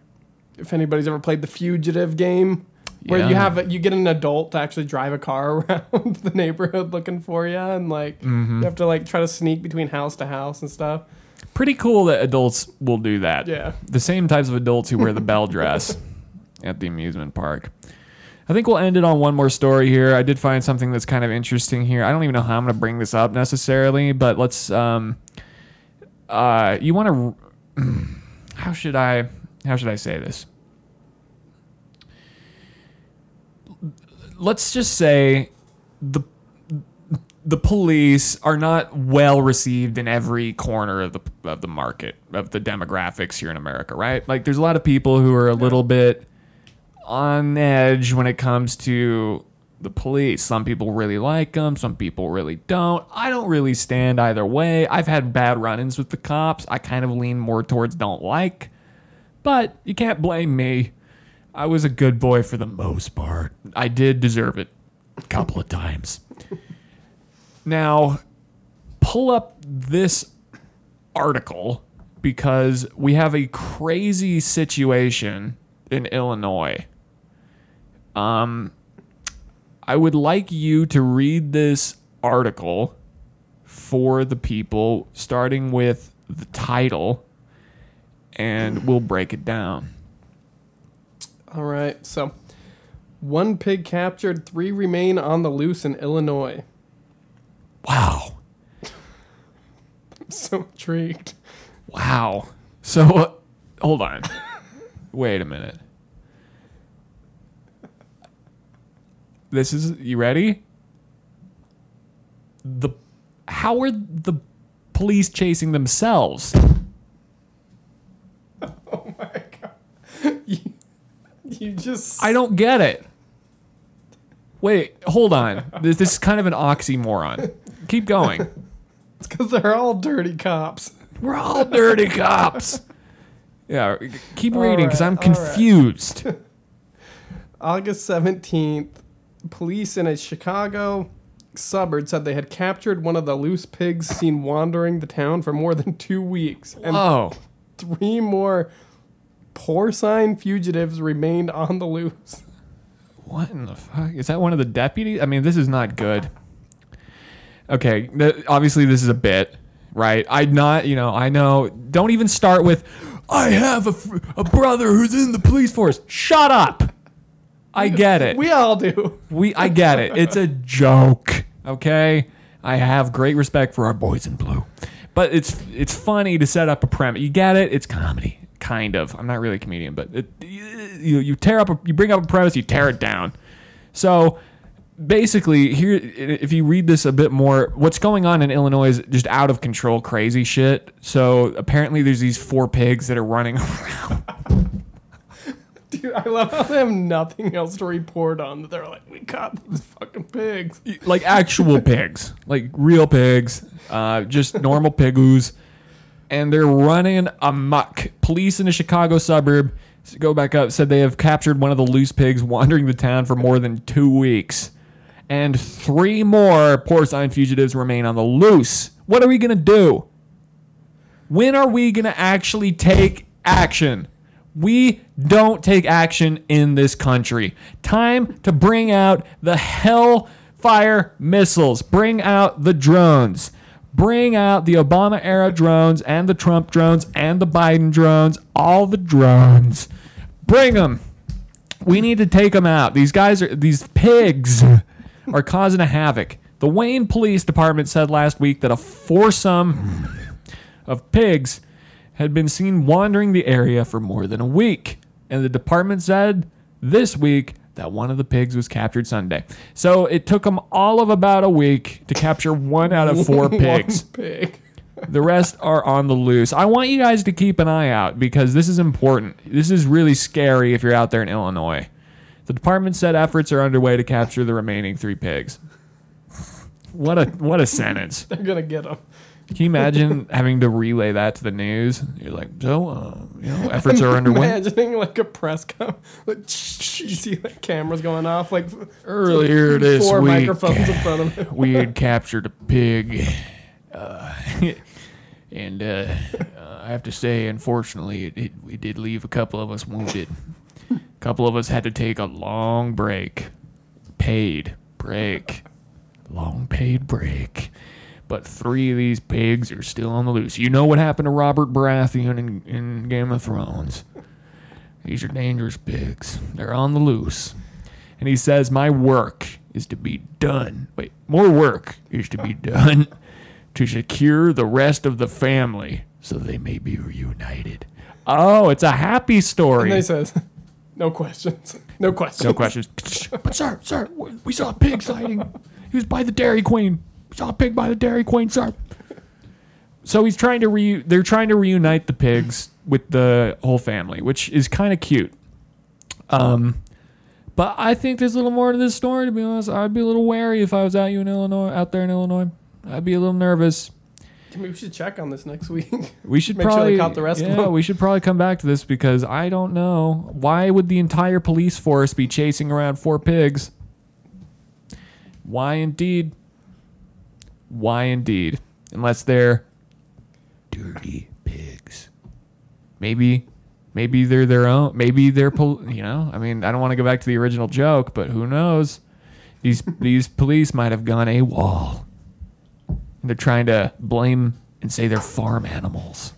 if anybody's ever played the fugitive game. Where you have a, you get an adult to actually drive a car around the neighborhood looking for you, and like Mm-hmm. you have to like try to sneak between house to house and stuff. Pretty cool that adults will do that. Yeah. The same types of adults who wear the Belle dress at the amusement park. I think we'll end it on one more story here. I did find something that's kind of interesting here. I don't even know how I'm going to bring this up necessarily, but let's. Um, uh, you want to? How should I? How should I say this? Let's just say the the police are not well received in every corner of the of the market of the demographics here in America, right? Like there's a lot of people who are a little bit on edge when it comes to the police. Some people really like them, some people really don't. I don't really stand either way. I've had bad run-ins with the cops. I kind of lean more towards don't like. But you can't blame me. I was a good boy for the most part. I did deserve it a couple of times. Now, pull up this article because we have a crazy situation in Illinois. Um, I would like you to read this article for the people, starting with the title, and we'll break it down. All right, so one pig captured, three remain on the loose in Illinois. Wow. I'm so intrigued. Wow. So, uh, hold on. Wait a minute. This is you ready? The how are the police chasing themselves? You, you just I don't get it. Wait, hold on. This, this is kind of an oxymoron. Keep going. it's because they're all dirty cops. We're all dirty cops. Yeah, keep reading because I'm right, confused. August 17th, police in a Chicago suburb said they had captured one of the loose pigs seen wandering the town for more than two weeks, and Oh, three more porcine fugitives remained on the loose. What in the fuck? Is that one of the deputies? I mean, this is not good. Okay, th- obviously this is a bit, right? I not, you know, I know. Don't even start with, I have a, fr- a brother who's in the police force. Shut up. I get it. We all do. We, I get it. It's a joke. Okay, I have great respect for our boys in blue, but it's it's funny to set up a premise. You get it? It's comedy, kind of. I'm not really a comedian, but it, you you tear up a, you bring up a premise, you tear it down. So basically, here if you read this a bit more, what's going on in Illinois is just out of control, crazy shit. So apparently, there's these four pigs that are running around. Dude, I love how they have nothing else to report on. That they're like, we caught these fucking pigs. like actual pigs, like real pigs, uh, just normal pigoos, and they're running amok. Police in a Chicago suburb go back up said they have captured one of the loose pigs wandering the town for more than two weeks, and three more porcine fugitives remain on the loose. What are we to do? When are we to actually take action? We don't take action in this country. Time to bring out the Hellfire missiles, bring out the drones, bring out the Obama era drones and the Trump drones and the Biden drones, all the drones. Bring them. We need to take them out. These guys are, these pigs are causing a havoc. The Wayne Police Department said last week that a foursome of pigs had been seen wandering the area for more than a week. And the department said this week that one of the pigs was captured Sunday. So it took them all of about a week to capture one out of four pigs. Pig. The rest are on the loose. I want you guys to keep an eye out because this is important. This is really scary if you're out there in Illinois. The department said efforts are underway to capture the remaining three pigs. What a what a sentence. They're gonna get them. Can you imagine having to relay that to the news? You're like, so, uh, you know, efforts are underway. Imagining like a press com, like you see like cameras going off, like Earlier this four week, microphones in front of it. we had captured a pig, uh, and uh, uh, I have to say, unfortunately, it, it, we did leave a couple of us wounded. A couple of us had to take a long break, paid break, long paid break. But three of these pigs are still on the loose. You know what happened to Robert Baratheon in, in Game of Thrones? These are dangerous pigs. They're on the loose. And he says, My work is to be done. Wait, more work is to be done to secure the rest of the family so they may be reunited. Oh, it's a happy story. And they says, no questions, no questions, No questions. but sir, sir, we saw a pig sighting. He was by the Dairy Queen. Saw a pig by the Dairy Queen, sir. So he's trying to re. They're trying to reunite the pigs with the whole family, which is kind of cute. Um, but I think there's a little more to this story. To be honest, I'd be a little wary if I was out you in Illinois, out there in Illinois. I'd be a little nervous. Maybe we should check on this next week. We should Make sure they probably caught the rest of yeah, them. we should probably come back to this because I don't know why would the entire police force be chasing around four pigs. Why indeed? Why indeed? Unless they're dirty pigs. Maybe, maybe they're their own. Maybe they're pol- you know. I mean, I don't want to go back to the original joke, but who knows? These these police might have gone AWOL. And they're trying to blame and say they're farm animals.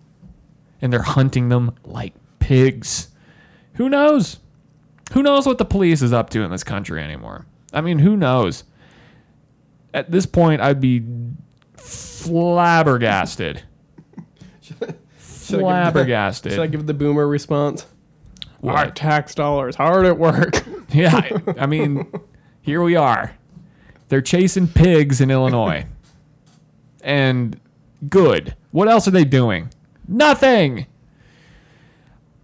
and they're hunting them like pigs. Who knows? Who knows what the police is up to in this country anymore? I mean, who knows? At this point, I'd be flabbergasted. Should I give the- flabbergasted. Should I give the boomer response? What? Our tax dollars hard at work. Yeah, I, I mean, here we are. They're chasing pigs in Illinois. And good. What else are they doing? Nothing.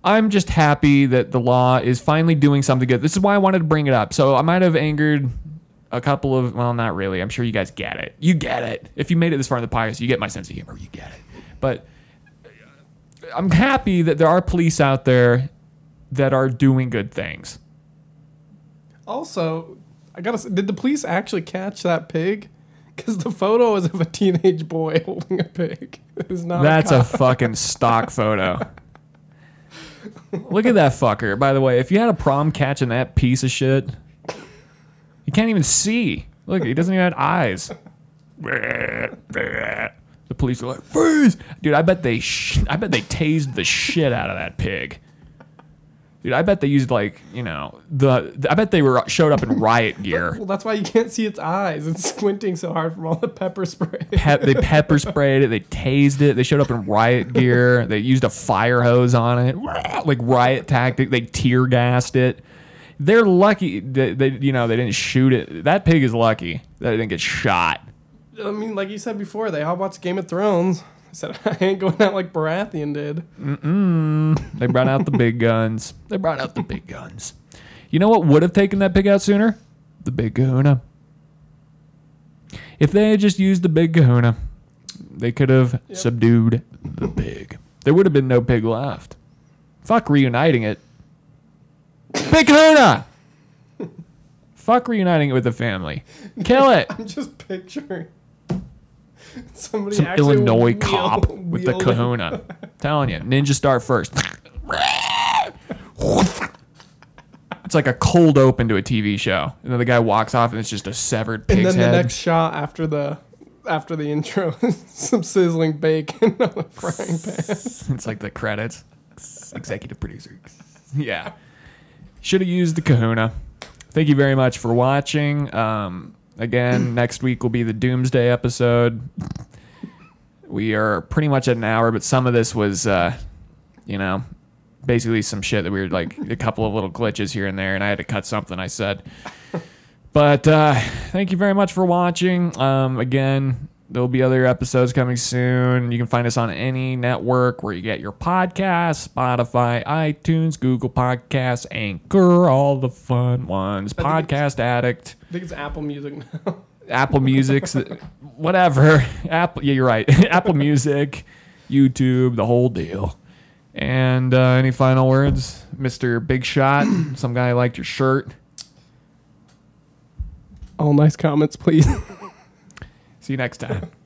I'm just happy that the law is finally doing something good. This is why I wanted to bring it up. So I might have angered a couple of, well, not really. I'm sure you guys get it. You get it. If you made it this far in the podcast, you get my sense of humor. You get it. But I'm happy that there are police out there that are doing good things. Also, I gotta say, did the police actually catch that pig? Because the photo is of a teenage boy holding a pig. It is not. That's a a fucking stock photo. Look at that fucker. By the way, if you had a problem catching that piece of shit, you can't even see. Look, he doesn't even have eyes. The police are like, freeze! Dude, I bet they, sh- I bet they tased the shit out of that pig. Dude, I bet they used like, you know, the, I bet they were showed up in riot gear. Well, that's why you can't see its eyes. It's squinting so hard from all the pepper spray. Pe- they pepper sprayed it. They tased it. They showed up in riot gear. They used a fire hose on it, like riot tactic. They tear gassed it. They're lucky that they, you know, they didn't shoot it. That pig is lucky that it didn't get shot. I mean, like you said before, they all watched Game of Thrones. I said, I ain't going out like Baratheon did. Mm-mm. They brought out the big guns. They brought out the big guns. You know what would have taken that pig out sooner? The big Kahuna. If they had just used the big Kahuna, they could have subdued the pig. There would have been no pig left. Fuck reuniting it. Big Kahuna! Fuck reuniting it with the family. Kill it. I'm just picturing Somebody some actually Illinois wheel- cop with the wheeled- kahuna. Telling you, Ninja Star first. it's like a cold open to a TV show, and then the guy walks off, and it's just a severed pig's And then head. the next shot after the after the intro, some sizzling bacon on a frying pan. it's like the credits. Executive producer. Yeah. Should have used the kahuna. Thank you very much for watching. Um, again, next week will be the Doomsday episode. We are pretty much at an hour, but some of this was, uh, you know, basically some shit that we were like a couple of little glitches here and there, and I had to cut something I said. But uh, thank you very much for watching. Um, again, there'll be other episodes coming soon. You can find us on any network where you get your podcasts Spotify, iTunes, Google Podcasts, Anchor, all the fun ones. Podcast Addict. I think it's Apple Music now. Apple Music, whatever. Apple, yeah, you're right. Apple Music, YouTube, the whole deal. And uh, any final words, Mister Big Shot? Some guy liked your shirt. All nice comments, please. See you next time.